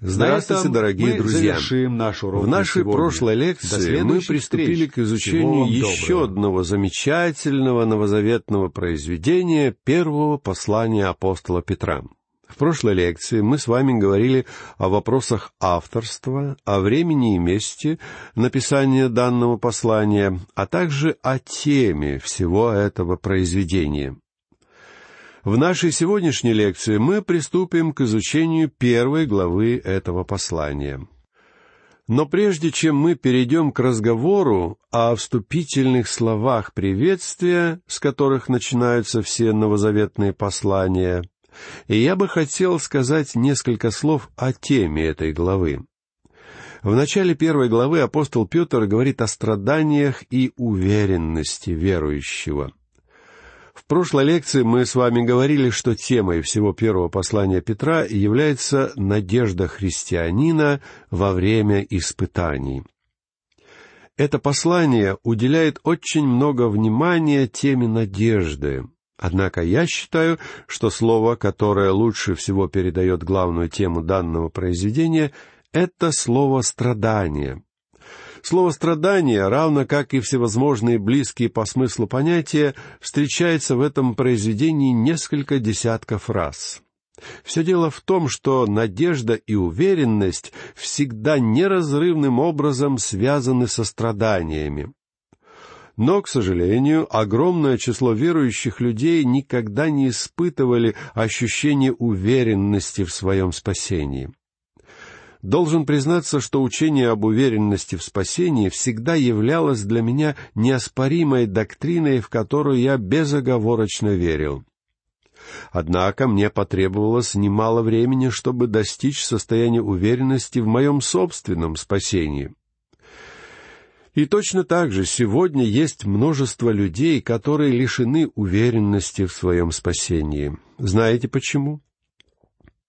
Здравствуйте, дорогие мы друзья! завершим наш урок В на нашей сегодня. прошлой лекции мы приступили встреч. к изучению еще доброго. одного замечательного новозаветного произведения первого послания апостола Петра. В прошлой лекции мы с вами говорили о вопросах авторства, о времени и месте написания данного послания, а также о теме всего этого произведения. В нашей сегодняшней лекции мы приступим к изучению первой главы этого послания. Но прежде чем мы перейдем к разговору о вступительных словах приветствия, с которых начинаются все новозаветные послания, я бы хотел сказать несколько слов о теме этой главы. В начале первой главы апостол Петр говорит о страданиях и уверенности верующего. В прошлой лекции мы с вами говорили, что темой всего первого послания Петра является надежда христианина во время испытаний. Это послание уделяет очень много внимания теме надежды. Однако я считаю, что слово, которое лучше всего передает главную тему данного произведения, это слово «страдание». Слово «страдание», равно как и всевозможные близкие по смыслу понятия, встречается в этом произведении несколько десятков раз. Все дело в том, что надежда и уверенность всегда неразрывным образом связаны со страданиями. Но, к сожалению, огромное число верующих людей никогда не испытывали ощущения уверенности в своем спасении. Должен признаться, что учение об уверенности в спасении всегда являлось для меня неоспоримой доктриной, в которую я безоговорочно верил. Однако мне потребовалось немало времени, чтобы достичь состояния уверенности в моем собственном спасении. И точно так же сегодня есть множество людей, которые лишены уверенности в своем спасении. Знаете почему?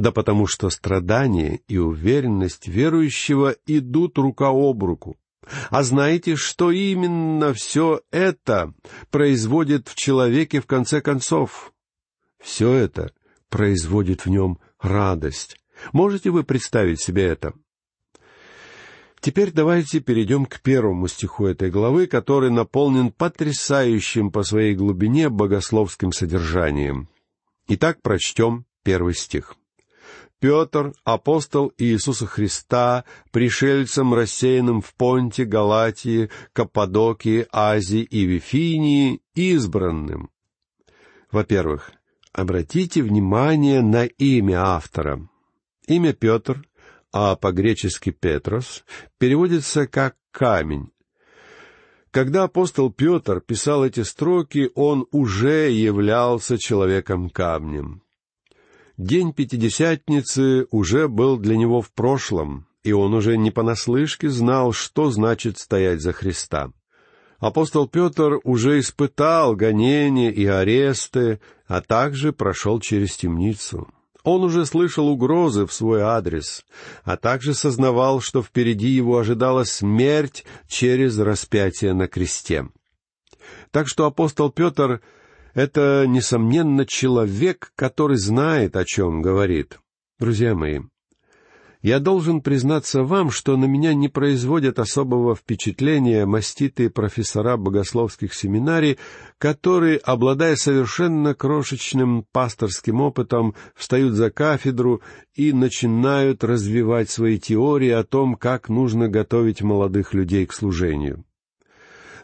Да потому что страдание и уверенность верующего идут рука об руку. А знаете, что именно все это производит в человеке в конце концов? Все это производит в нем радость. Можете вы представить себе это? Теперь давайте перейдем к первому стиху этой главы, который наполнен потрясающим по своей глубине богословским содержанием. Итак, прочтем первый стих. Петр, апостол Иисуса Христа, пришельцем, рассеянным в Понте, Галатии, Каппадокии, Азии и Вифинии, избранным. Во-первых, обратите внимание на имя автора. Имя Петр, а по-гречески Петрос, переводится как «камень». Когда апостол Петр писал эти строки, он уже являлся человеком-камнем. День Пятидесятницы уже был для него в прошлом, и он уже не понаслышке знал, что значит стоять за Христа. Апостол Петр уже испытал гонения и аресты, а также прошел через темницу. Он уже слышал угрозы в свой адрес, а также сознавал, что впереди его ожидала смерть через распятие на кресте. Так что апостол Петр это, несомненно, человек, который знает, о чем говорит. Друзья мои, я должен признаться вам, что на меня не производят особого впечатления маститые профессора богословских семинарий, которые, обладая совершенно крошечным пасторским опытом, встают за кафедру и начинают развивать свои теории о том, как нужно готовить молодых людей к служению.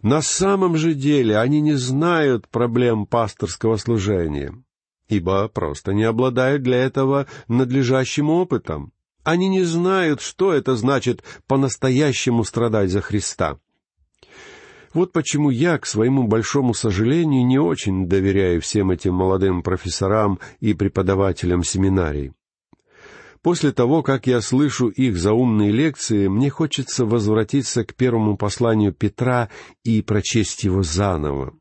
На самом же деле они не знают проблем пасторского служения, ибо просто не обладают для этого надлежащим опытом. Они не знают, что это значит по-настоящему страдать за Христа. Вот почему я, к своему большому сожалению, не очень доверяю всем этим молодым профессорам и преподавателям семинарий. После того, как я слышу их заумные лекции, мне хочется возвратиться к первому посланию Петра и прочесть его заново.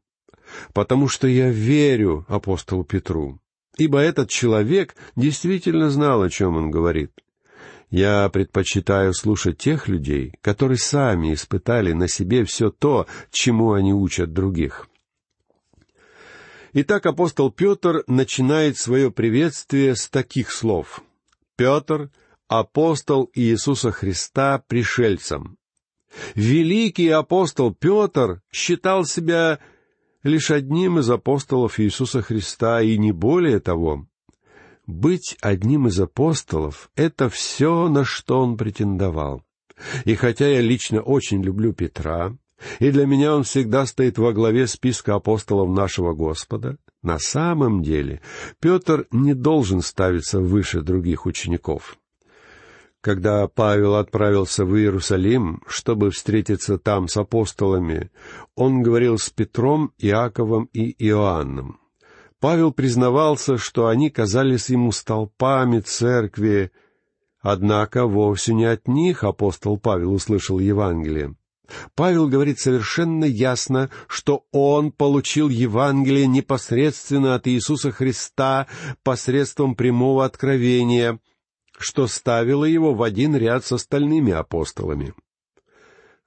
Потому что я верю апостолу Петру, ибо этот человек действительно знал, о чем он говорит. Я предпочитаю слушать тех людей, которые сами испытали на себе все то, чему они учат других. Итак, апостол Петр начинает свое приветствие с таких слов. Петр, апостол Иисуса Христа пришельцем. Великий апостол Петр считал себя лишь одним из апостолов Иисуса Христа, и не более того. Быть одним из апостолов — это все, на что он претендовал. И хотя я лично очень люблю Петра, и для меня он всегда стоит во главе списка апостолов нашего Господа, на самом деле Петр не должен ставиться выше других учеников. Когда Павел отправился в Иерусалим, чтобы встретиться там с апостолами, он говорил с Петром, Иаковом и Иоанном. Павел признавался, что они казались ему столпами церкви, однако вовсе не от них апостол Павел услышал Евангелие. Павел говорит совершенно ясно, что он получил Евангелие непосредственно от Иисуса Христа посредством прямого откровения — что ставило его в один ряд с остальными апостолами.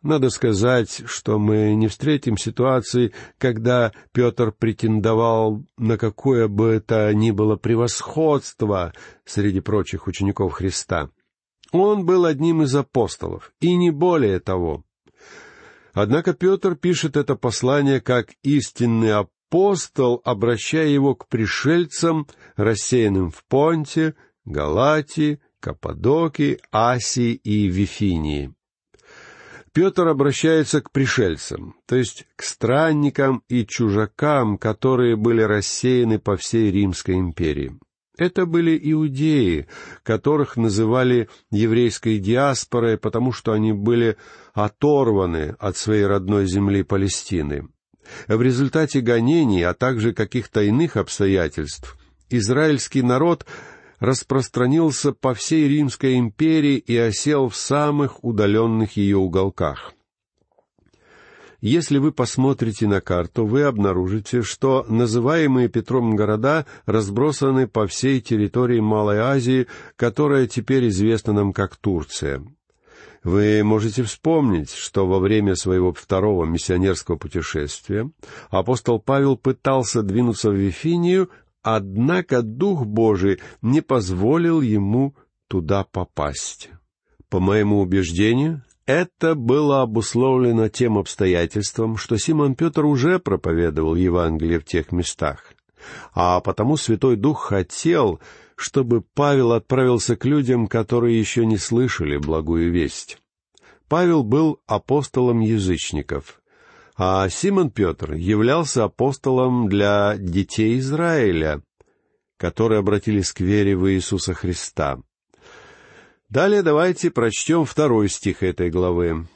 Надо сказать, что мы не встретим ситуации, когда Петр претендовал на какое бы то ни было превосходство среди прочих учеников Христа. Он был одним из апостолов, и не более того. Однако Петр пишет это послание как истинный апостол, обращая его к пришельцам, рассеянным в Понте, Галатии, Каппадокии, Асии и Вифинии. Петр обращается к пришельцам, то есть к странникам и чужакам, которые были рассеяны по всей Римской империи. Это были иудеи, которых называли еврейской диаспорой, потому что они были оторваны от своей родной земли Палестины. В результате гонений, а также каких-то иных обстоятельств, израильский народ распространился по всей Римской империи и осел в самых удаленных ее уголках. Если вы посмотрите на карту, вы обнаружите, что называемые Петром города разбросаны по всей территории Малой Азии, которая теперь известна нам как Турция. Вы можете вспомнить, что во время своего второго миссионерского путешествия апостол Павел пытался двинуться в Вифинию, Однако Дух Божий не позволил ему туда попасть. По моему убеждению, это было обусловлено тем обстоятельством, что Симон Петр уже проповедовал Евангелие в тех местах, а потому Святой Дух хотел, чтобы Павел отправился к людям, которые еще не слышали благую весть. Павел был апостолом язычников, а Симон Петр являлся апостолом для детей Израиля, которые обратились к вере в Иисуса Христа. Далее давайте прочтем второй стих этой главы.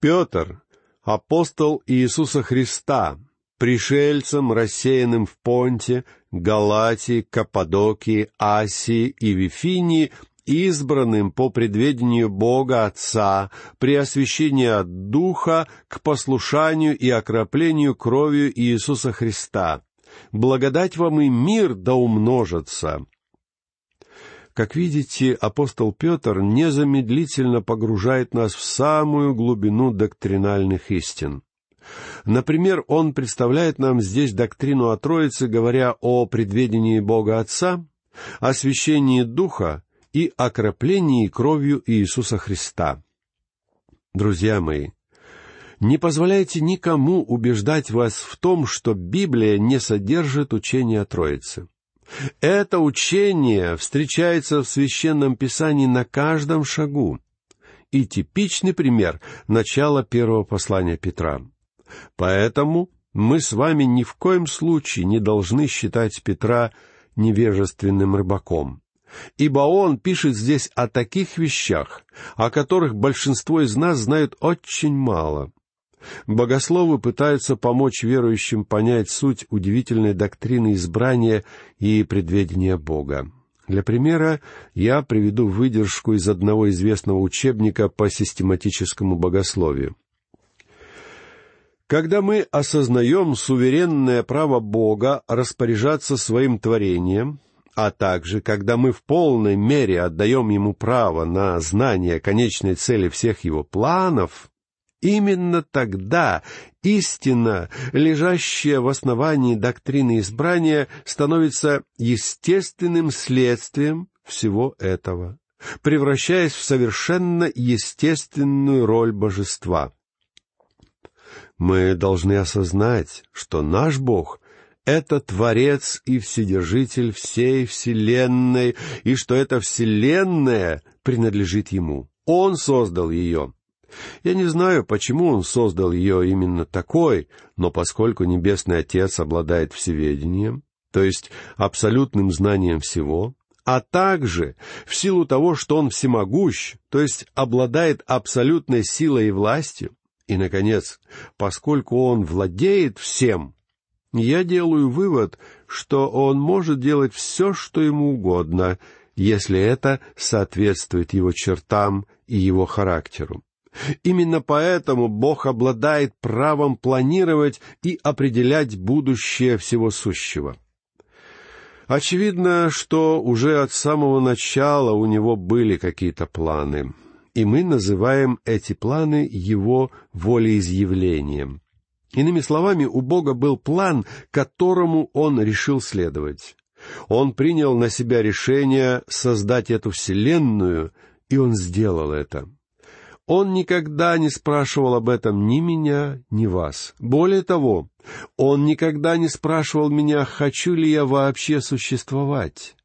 Петр, апостол Иисуса Христа, пришельцам, рассеянным в Понте, Галатии, Каппадокии, Асии и Вифинии, избранным по предведению Бога Отца при освящении от Духа к послушанию и окроплению кровью Иисуса Христа. Благодать вам и мир да умножатся. Как видите, апостол Петр незамедлительно погружает нас в самую глубину доктринальных истин. Например, он представляет нам здесь доктрину о Троице, говоря о предведении Бога Отца, освящении Духа и окроплении кровью Иисуса Христа. Друзья мои, не позволяйте никому убеждать вас в том, что Библия не содержит учения о Троице. Это учение встречается в Священном Писании на каждом шагу. И типичный пример — начала первого послания Петра. Поэтому мы с вами ни в коем случае не должны считать Петра невежественным рыбаком ибо он пишет здесь о таких вещах, о которых большинство из нас знают очень мало. Богословы пытаются помочь верующим понять суть удивительной доктрины избрания и предведения Бога. Для примера я приведу выдержку из одного известного учебника по систематическому богословию. Когда мы осознаем суверенное право Бога распоряжаться своим творением, а также, когда мы в полной мере отдаем ему право на знание конечной цели всех его планов, именно тогда истина, лежащая в основании доктрины избрания, становится естественным следствием всего этого. превращаясь в совершенно естественную роль божества. Мы должны осознать, что наш Бог — это Творец и Вседержитель всей Вселенной, и что эта Вселенная принадлежит Ему. Он создал ее. Я не знаю, почему Он создал ее именно такой, но поскольку Небесный Отец обладает всеведением, то есть абсолютным знанием всего, а также в силу того, что он всемогущ, то есть обладает абсолютной силой и властью, и, наконец, поскольку он владеет всем, я делаю вывод, что он может делать все, что ему угодно, если это соответствует его чертам и его характеру. Именно поэтому Бог обладает правом планировать и определять будущее всего сущего. Очевидно, что уже от самого начала у него были какие-то планы, и мы называем эти планы его волеизъявлением. Иными словами, у Бога был план, которому он решил следовать. Он принял на себя решение создать эту Вселенную, и он сделал это. Он никогда не спрашивал об этом ни меня, ни вас. Более того, он никогда не спрашивал меня, хочу ли я вообще существовать.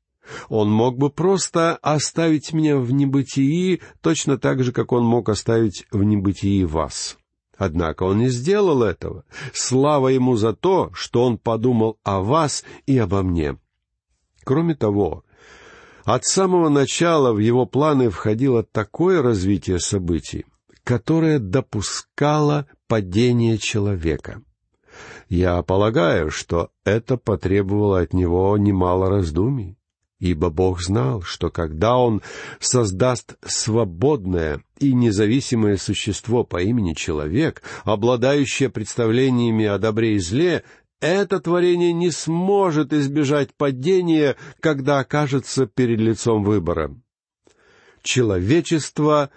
Он мог бы просто оставить меня в небытии, точно так же, как он мог оставить в небытии вас. Однако он не сделал этого. Слава ему за то, что он подумал о вас и обо мне. Кроме того, от самого начала в его планы входило такое развитие событий, которое допускало падение человека. Я полагаю, что это потребовало от него немало раздумий, ибо Бог знал, что когда Он создаст свободное и независимое существо по имени человек, обладающее представлениями о добре и зле, это творение не сможет избежать падения, когда окажется перед лицом выбора. Человечество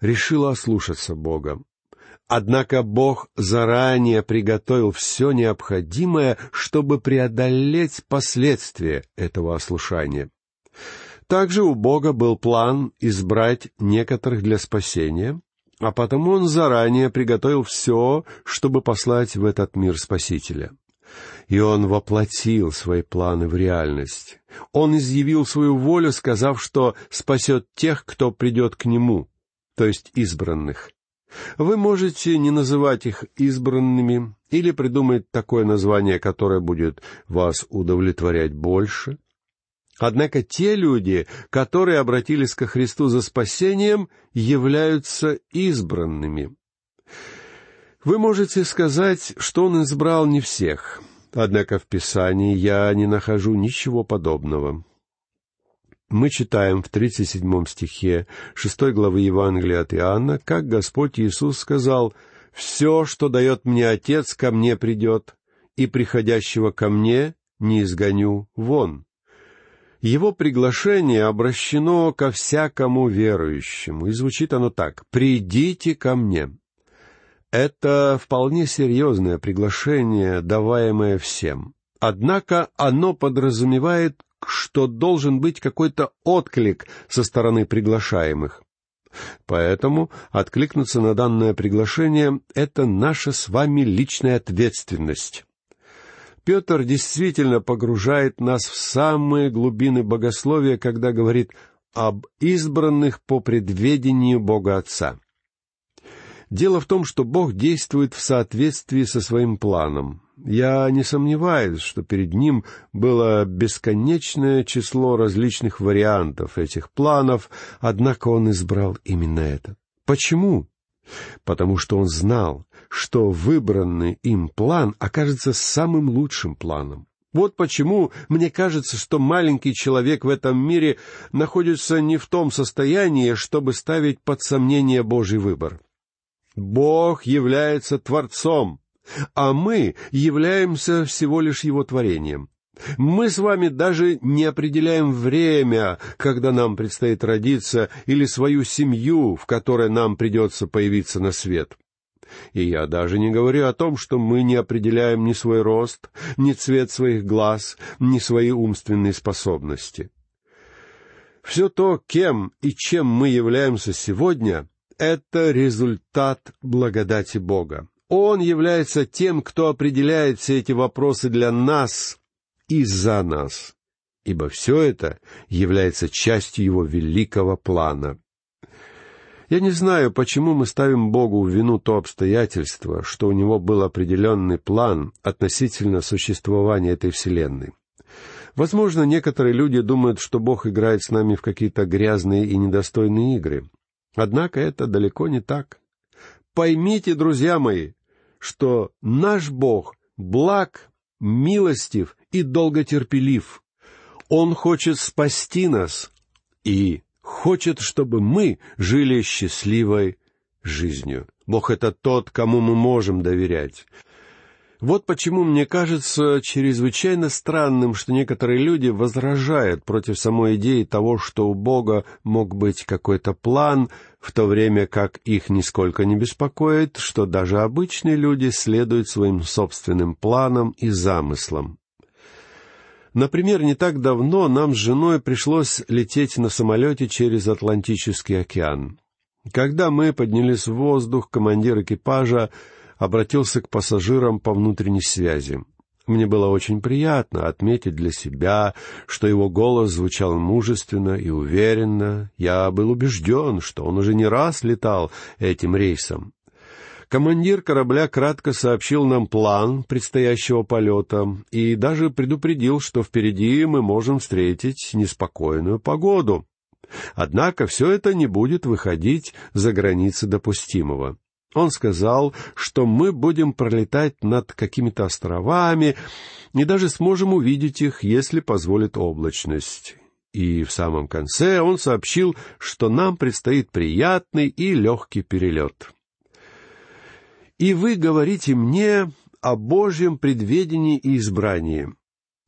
решило ослушаться Бога. Однако Бог заранее приготовил все необходимое, чтобы преодолеть последствия этого ослушания. Также у Бога был план избрать некоторых для спасения, а потому Он заранее приготовил все, чтобы послать в этот мир Спасителя и он воплотил свои планы в реальность. Он изъявил свою волю, сказав, что спасет тех, кто придет к нему, то есть избранных. Вы можете не называть их избранными или придумать такое название, которое будет вас удовлетворять больше. Однако те люди, которые обратились ко Христу за спасением, являются избранными. Вы можете сказать, что Он избрал не всех — Однако в Писании я не нахожу ничего подобного. Мы читаем в 37 стихе 6 главы Евангелия от Иоанна, как Господь Иисус сказал, «Все, что дает мне Отец, ко мне придет, и приходящего ко мне не изгоню вон». Его приглашение обращено ко всякому верующему, и звучит оно так «Придите ко мне». Это вполне серьезное приглашение, даваемое всем. Однако оно подразумевает, что должен быть какой-то отклик со стороны приглашаемых. Поэтому откликнуться на данное приглашение — это наша с вами личная ответственность. Петр действительно погружает нас в самые глубины богословия, когда говорит об избранных по предведению Бога Отца. Дело в том, что Бог действует в соответствии со своим планом. Я не сомневаюсь, что перед ним было бесконечное число различных вариантов этих планов, однако он избрал именно этот. Почему? Потому что он знал, что выбранный им план окажется самым лучшим планом. Вот почему мне кажется, что маленький человек в этом мире находится не в том состоянии, чтобы ставить под сомнение Божий выбор. Бог является Творцом, а мы являемся всего лишь Его творением. Мы с вами даже не определяем время, когда нам предстоит родиться, или свою семью, в которой нам придется появиться на свет. И я даже не говорю о том, что мы не определяем ни свой рост, ни цвет своих глаз, ни свои умственные способности. Все то, кем и чем мы являемся сегодня, это результат благодати Бога. Он является тем, кто определяет все эти вопросы для нас и за нас, ибо все это является частью Его великого плана. Я не знаю, почему мы ставим Богу в вину то обстоятельство, что у Него был определенный план относительно существования этой Вселенной. Возможно, некоторые люди думают, что Бог играет с нами в какие-то грязные и недостойные игры. Однако это далеко не так. Поймите, друзья мои, что наш Бог благ, милостив и долготерпелив. Он хочет спасти нас и хочет, чтобы мы жили счастливой жизнью. Бог — это тот, кому мы можем доверять. Вот почему мне кажется чрезвычайно странным, что некоторые люди возражают против самой идеи того, что у Бога мог быть какой-то план, в то время как их нисколько не беспокоит, что даже обычные люди следуют своим собственным планам и замыслам. Например, не так давно нам с женой пришлось лететь на самолете через Атлантический океан. Когда мы поднялись в воздух, командир экипажа обратился к пассажирам по внутренней связи. Мне было очень приятно отметить для себя, что его голос звучал мужественно и уверенно. Я был убежден, что он уже не раз летал этим рейсом. Командир корабля кратко сообщил нам план предстоящего полета и даже предупредил, что впереди мы можем встретить неспокойную погоду. Однако все это не будет выходить за границы допустимого. Он сказал, что мы будем пролетать над какими-то островами и даже сможем увидеть их, если позволит облачность. И в самом конце он сообщил, что нам предстоит приятный и легкий перелет. «И вы говорите мне о Божьем предведении и избрании.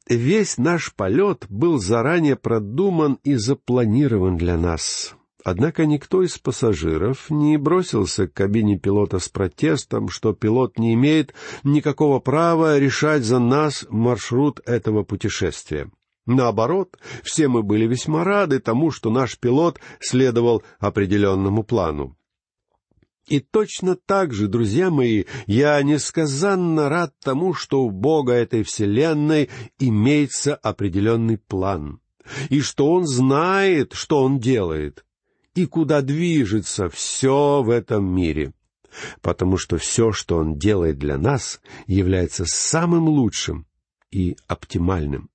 Весь наш полет был заранее продуман и запланирован для нас. Однако никто из пассажиров не бросился к кабине пилота с протестом, что пилот не имеет никакого права решать за нас маршрут этого путешествия. Наоборот, все мы были весьма рады тому, что наш пилот следовал определенному плану. И точно так же, друзья мои, я несказанно рад тому, что у Бога этой вселенной имеется определенный план, и что Он знает, что Он делает и куда движется все в этом мире. Потому что все, что Он делает для нас, является самым лучшим и оптимальным.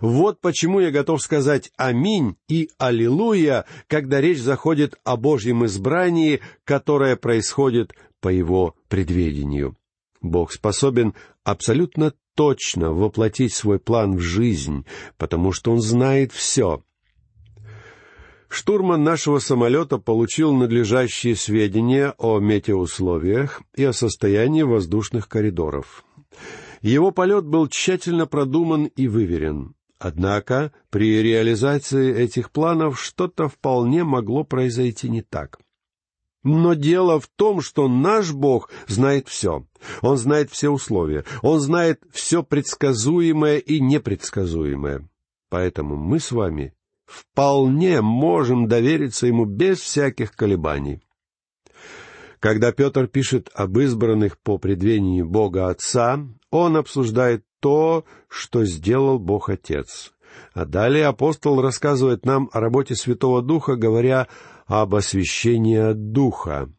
Вот почему я готов сказать «Аминь» и «Аллилуйя», когда речь заходит о Божьем избрании, которое происходит по Его предведению. Бог способен абсолютно точно воплотить свой план в жизнь, потому что Он знает все, Штурман нашего самолета получил надлежащие сведения о метеоусловиях и о состоянии воздушных коридоров. Его полет был тщательно продуман и выверен. Однако при реализации этих планов что-то вполне могло произойти не так. Но дело в том, что наш Бог знает все. Он знает все условия. Он знает все предсказуемое и непредсказуемое. Поэтому мы с вами вполне можем довериться ему без всяких колебаний. Когда Петр пишет об избранных по предвению Бога Отца, он обсуждает то, что сделал Бог Отец. А далее апостол рассказывает нам о работе Святого Духа, говоря об освящении Духа.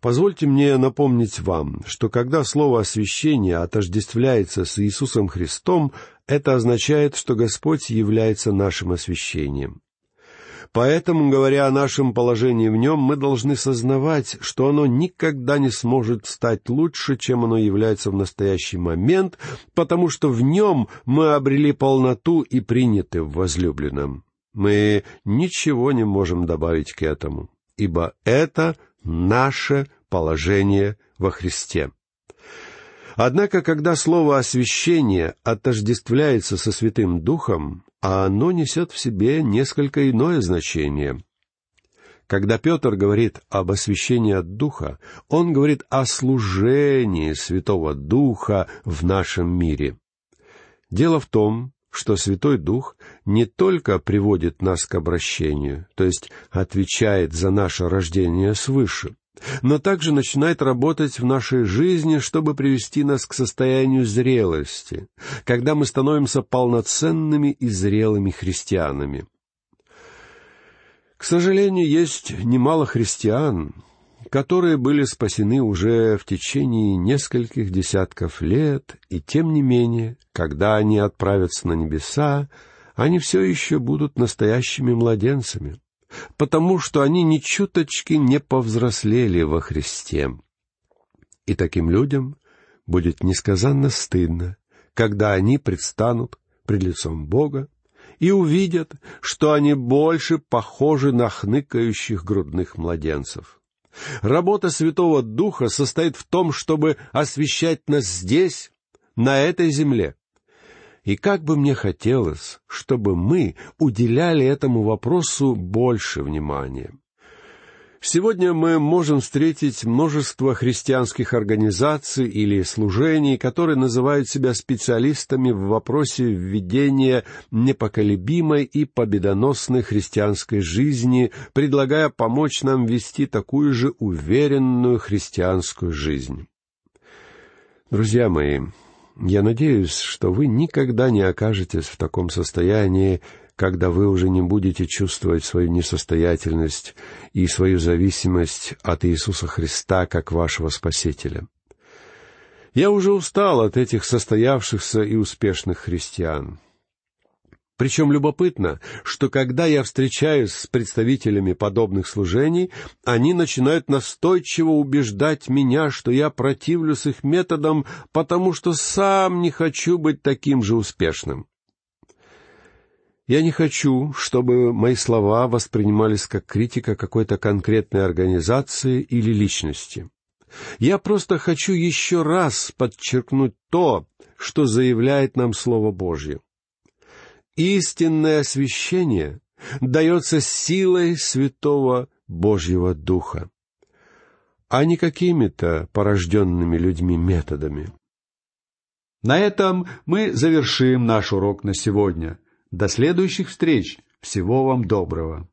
Позвольте мне напомнить вам, что когда слово «освящение» отождествляется с Иисусом Христом, это означает, что Господь является нашим освящением. Поэтому, говоря о нашем положении в нем, мы должны сознавать, что оно никогда не сможет стать лучше, чем оно является в настоящий момент, потому что в нем мы обрели полноту и приняты в возлюбленном. Мы ничего не можем добавить к этому, ибо это наше положение во Христе. Однако, когда слово «освящение» отождествляется со Святым Духом, а оно несет в себе несколько иное значение. Когда Петр говорит об освящении от Духа, он говорит о служении Святого Духа в нашем мире. Дело в том, что Святой Дух не только приводит нас к обращению, то есть отвечает за наше рождение свыше, но также начинает работать в нашей жизни, чтобы привести нас к состоянию зрелости, когда мы становимся полноценными и зрелыми христианами. К сожалению, есть немало христиан, которые были спасены уже в течение нескольких десятков лет, и тем не менее, когда они отправятся на небеса, они все еще будут настоящими младенцами, потому что они ни чуточки не повзрослели во Христе. И таким людям будет несказанно стыдно, когда они предстанут пред лицом Бога и увидят, что они больше похожи на хныкающих грудных младенцев. Работа Святого Духа состоит в том, чтобы освещать нас здесь, на этой земле. И как бы мне хотелось, чтобы мы уделяли этому вопросу больше внимания. Сегодня мы можем встретить множество христианских организаций или служений, которые называют себя специалистами в вопросе введения непоколебимой и победоносной христианской жизни, предлагая помочь нам вести такую же уверенную христианскую жизнь. Друзья мои, я надеюсь, что вы никогда не окажетесь в таком состоянии, когда вы уже не будете чувствовать свою несостоятельность и свою зависимость от Иисуса Христа как вашего Спасителя. Я уже устал от этих состоявшихся и успешных христиан. Причем любопытно, что когда я встречаюсь с представителями подобных служений, они начинают настойчиво убеждать меня, что я противлюсь их методам, потому что сам не хочу быть таким же успешным. Я не хочу, чтобы мои слова воспринимались как критика какой-то конкретной организации или личности. Я просто хочу еще раз подчеркнуть то, что заявляет нам Слово Божье. Истинное освящение дается силой Святого Божьего Духа, а не какими-то порожденными людьми методами. На этом мы завершим наш урок на сегодня — до следующих встреч. Всего вам доброго.